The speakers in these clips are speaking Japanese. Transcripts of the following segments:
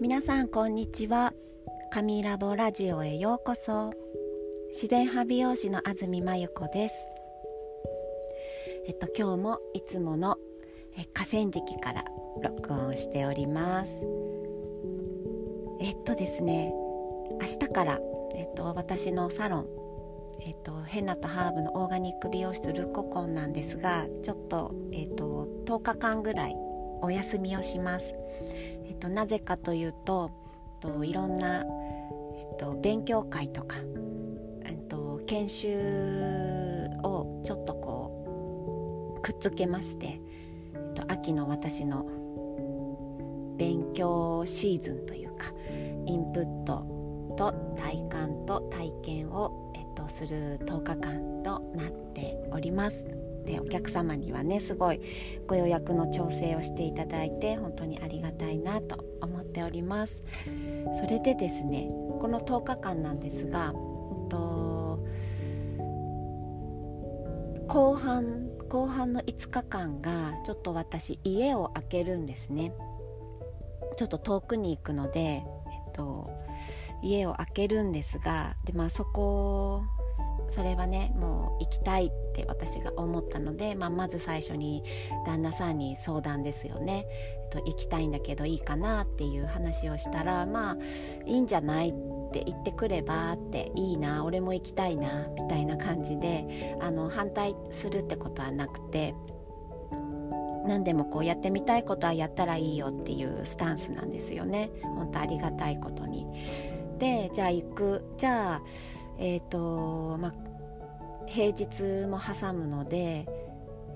皆さんこんにちは。神ラボラジオへようこそ。自然派美容師の安住真由子です。えっと今日もいつものえ河川敷から録音しております。えっとですね明日からえっと私のサロンえっと、ヘナとハーブのオーガニック美容室ルココンなんですがちょっと,、えっと10日間ぐらいお休みをします。えっと、なぜかというとといろんな、えっと、勉強会とか、えっと、研修をちょっとこうくっつけまして、えっと、秋の私の勉強シーズンというかインプットと体感と体験を、えっと、する10日間となっております。でお客様にはねすごいご予約の調整をしていただいて本当にありがたいなと思っております。それでですねこの10日間なんですが、えっと、後半後半の5日間がちょっと私家を空けるんですね。ちょっと遠くに行くので、えっと、家を空けるんですがで、まあ、そこそれはねもう行きたいって私が思ったので、まあ、まず最初に旦那さんに相談ですよね、えっと、行きたいんだけどいいかなっていう話をしたらまあいいんじゃないって言ってくればっていいな俺も行きたいなみたいな感じであの反対するってことはなくて何でもこうやってみたいことはやったらいいよっていうスタンスなんですよね本当ありがたいことに。でじゃあ行く。じゃあえっ、ー、とまあ平日も挟むので、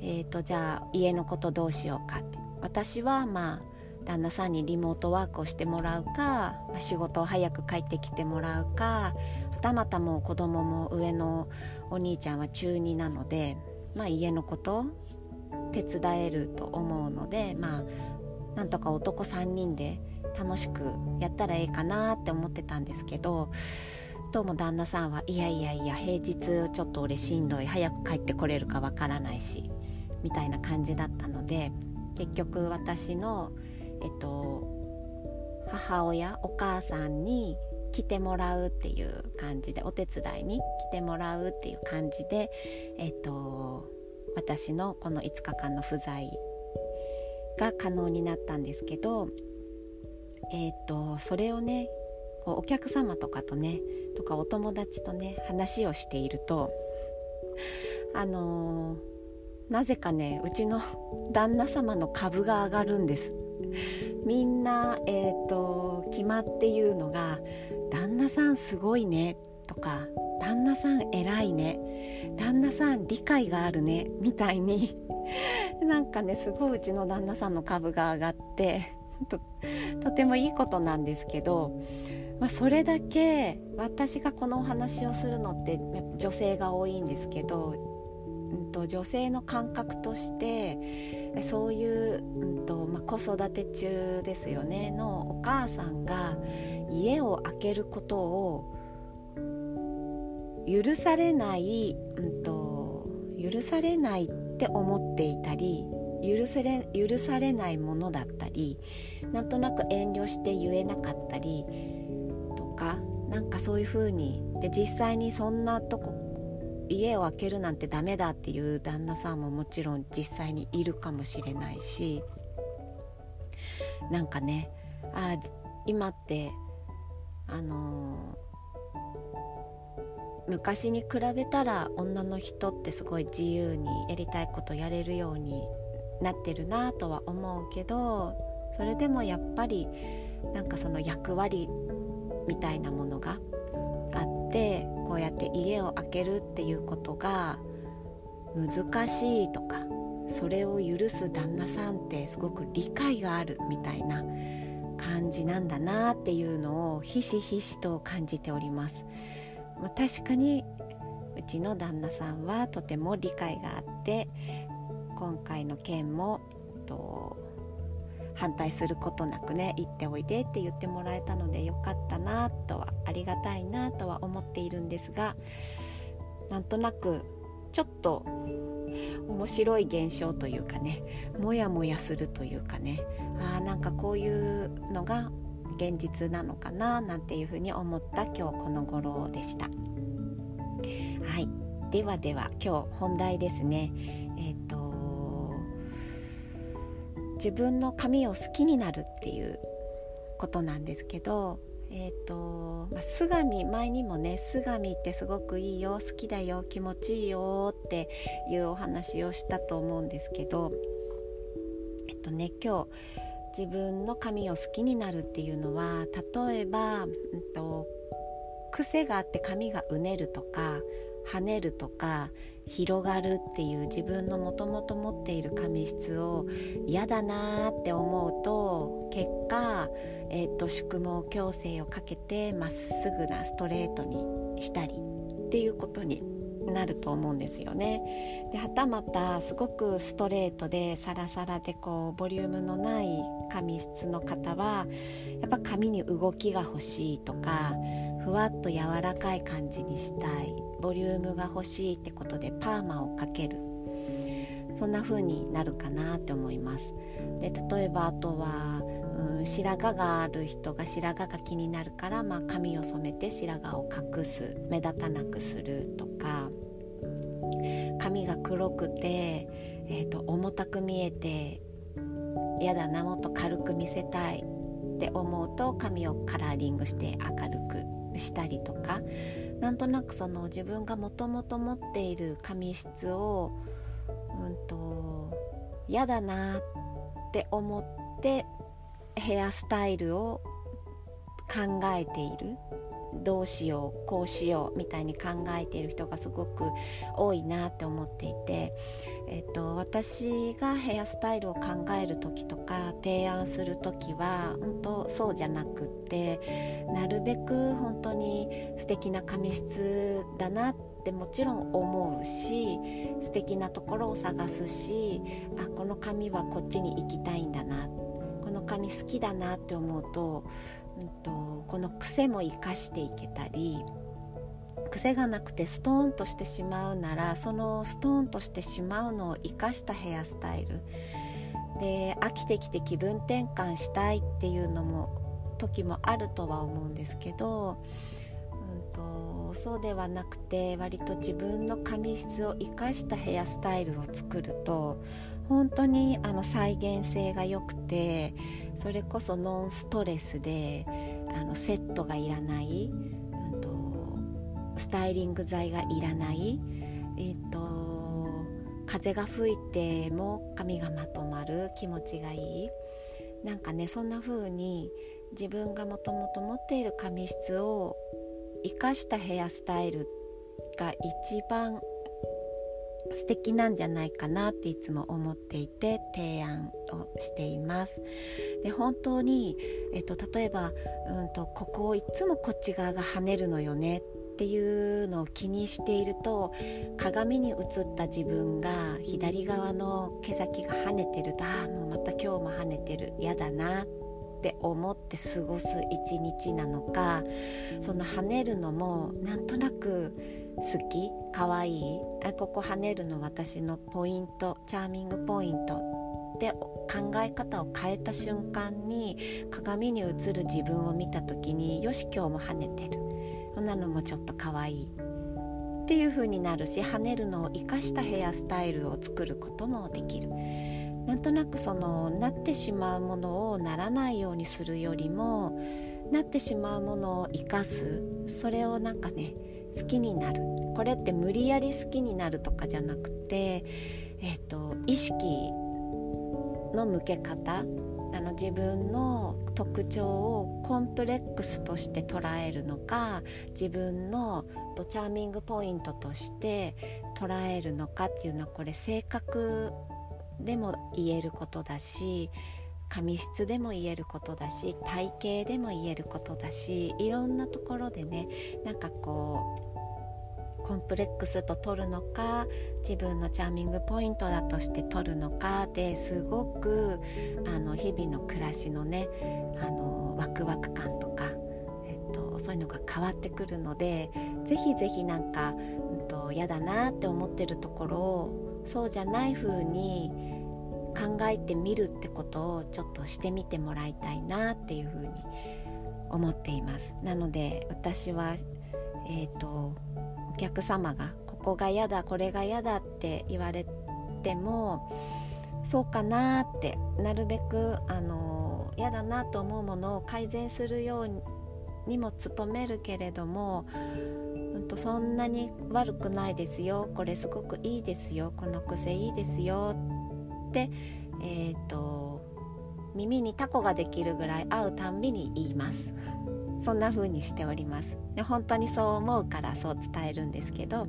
えーと、じゃあ家のことどうしようかって。私はまあ旦那さんにリモートワークをしてもらうか、まあ、仕事を早く帰ってきてもらうかはたまたもう子供も上のお兄ちゃんは中2なので、まあ、家のこと手伝えると思うのでまあなんとか男3人で楽しくやったらええかなって思ってたんですけどどうも旦那さんはいやいやいや平日ちょっと俺しんどい早く帰ってこれるかわからないしみたいな感じだったので結局私のえっと母親お母さんに来てもらうっていう感じでお手伝いに来てもらうっていう感じでえっと私のこの5日間の不在が可能になったんですけどえっとそれをねこうお客様とかとねとかお友達とね話をしているとあのー、なぜかねうちの 旦那様の株が上がるんです。みんなえっ、ー、と決まって言うのが「旦那さんすごいね」とか「旦那さん偉いね」「旦那さん理解があるね」みたいになんかねすごいうちの旦那さんの株が上がってとてもいいことなんですけどまあ、それだけ私がこのお話をするのって女性が多いんですけど、うんと、女性の感覚としてそういう、うんとまあ、子育て中ですよねのお母さんが家を空けることを許されない、うんと、許されないって思っていたり許せれ許されないものだったりなんとなく遠慮して言えなかったりとかなんかそういう風にで実際にそんなとこ家を開けるなんてダメだっていう旦那さんももちろん実際にいるかもしれないしなんかねあ今ってあのー、昔に比べたら女の人ってすごい自由にやりたいことやれるようになってるなとは思うけどそれでもやっぱりなんかその役割みたいなものがあってこうやって家を空けるっていうことが難しいとかそれを許す旦那さんってすごく理解があるみたいな感じなんだなっていうのをひしひしと感じております。まあ、確かにうちの旦那さんはとても理解があって今回の件もと反対することなくね行っておいでって言ってもらえたのでよかったなとはありがたいなとは思っているんですがなんとなくちょっと面白い現象というかねモヤモヤするというかねあーなんかこういうのが現実なのかななんていうふうに思った今日この頃でした。はいではでは今日本題ですねえっ、ー、と自分の髪を好きになるっていうことなんですけどえっ、ー、と、まあ、すがみ前にもねすがみってすごくいいよ好きだよ気持ちいいよっていうお話をしたと思うんですけどえっとね今日自分の髪を好きになるっていうのは例えば、うんと、癖があって髪がうねるとか跳ねるとか広がるっていう自分のもともと持っている髪質を嫌だなーって思うと結果、えーと、宿毛矯正をかけてまっすぐなストレートにしたりっていうことになると思うんですよね。ではたまたすごくストレートでサラサラでこうボリュームのない髪質の方はやっぱ髪に動きが欲しいとかふわっと柔らかい感じにしたい。ボリュームが欲しいってことでパーマをかける。そんな風になるかなって思います。で例えばあとは、うん、白髪がある人が白髪が気になるから、まあ、髪を染めて白髪を隠す。目立たなくするとか。髪が黒くて、えーと重たく見えて嫌だなもっと軽く見せたいって思うと髪をカラーリングして明るくしたりとかなんとなくその自分がもともと持っている髪質をうんと嫌だなって思ってヘアスタイルを考えている。どうしようこうしようみたいに考えている人がすごく多いなって思っていて、えっと、私がヘアスタイルを考える時とか提案する時は本当そうじゃなくってなるべく本当に素敵な髪質だなってもちろん思うし素敵なところを探すしあこの髪はこっちに行きたいんだなこの髪好きだなって思うとんと、この癖も生かしていけたり癖がなくてストーンとしてしまうならそのストーンとしてしまうのを生かしたヘアスタイル。で飽きてきて気分転換したいっていうのも時もあるとは思うんですけど、うんと、そうではなくて割と自分の髪質を生かしたヘアスタイルを作ると本当にあの再現性が良くてそれこそノンストレスであのセットがいらない、うんと、スタイリング剤がいらない、えーと、風が吹いても髪がまとまる気持ちがいい。なんかねそんな風に自分がもともと持っている髪質を生かしたヘアスタイルが一番素敵なんじゃないかなっていつも思っていて提案をしています。で本当に、えっと、例えば、うんと、ここをいつもこっち側が跳ねるのよねっていうのを気にしていると鏡に映った自分が左側の毛先が跳ねてるとああもうまた今日も跳ねてる嫌だなって思って過ごす一日なのかその跳ねるのもなんとなく好き可愛いあここ跳ねるの私のポイントチャーミングポイントって考え方を変えた瞬間に鏡に映る自分を見た時によし今日も跳ねてる。こんなのもちょっと可愛い。っていう風になるし跳ねるのを生かしたヘアスタイルを作ることもできる。なんとなくそのなってしまうものをならないようにするよりもなってしまうものを生かす。それをなんかね好きになる。これって無理やり好きになるとかじゃなくて、えーと、意識の向け方あの自分の特徴をコンプレックスとして捉えるのか自分のチャーミングポイントとして捉えるのかっていうのはこれ性格でも言えることだし髪質でも言えることだし体型でも言えることだしいろんなところでねなんかこうコンプレックスと取るのか自分のチャーミングポイントだとして取るのかですごくあの日々の暮らしのねあのワクワク感とか、えっと、そういうのが変わってくるのでぜひぜひなんか、うんと、嫌だなって思ってるところをそうじゃない風に考えてみるってことをちょっとしてみてもらいたいなっていうふうに思っています。なので私はえっ、ー、とお客様がここが嫌だこれが嫌だって言われてもそうかなってなるべくあの嫌だなと思うものを改善するようにも努めるけれども、うんと、そんなに悪くないですよこれすごくいいですよこの癖いいですよってえっ、ー、と耳にタコができるぐらい会うたんびに言います。そんな風にしております。で本当にそう思うからそう伝えるんですけど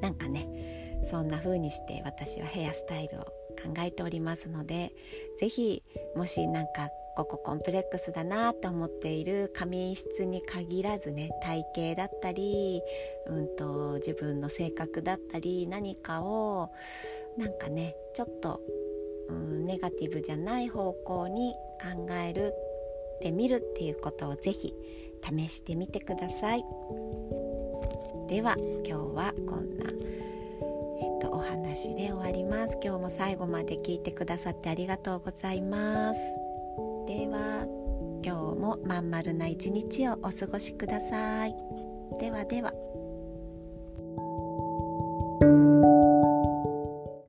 なんかねそんな風にして私はヘアスタイルを考えておりますので是非もしなんかここコンプレックスだなと思っている髪質に限らずね体型だったり、うんと、自分の性格だったり何かをなんかねちょっと、うん、ネガティブじゃない方向に考えるってみるっていうことをぜひ試してみてください。では今日はこんな、えっと、お話で終わります。今日も最後まで聞いてくださってありがとうございます。では今日もまん丸な一日をお過ごしください。ではでは。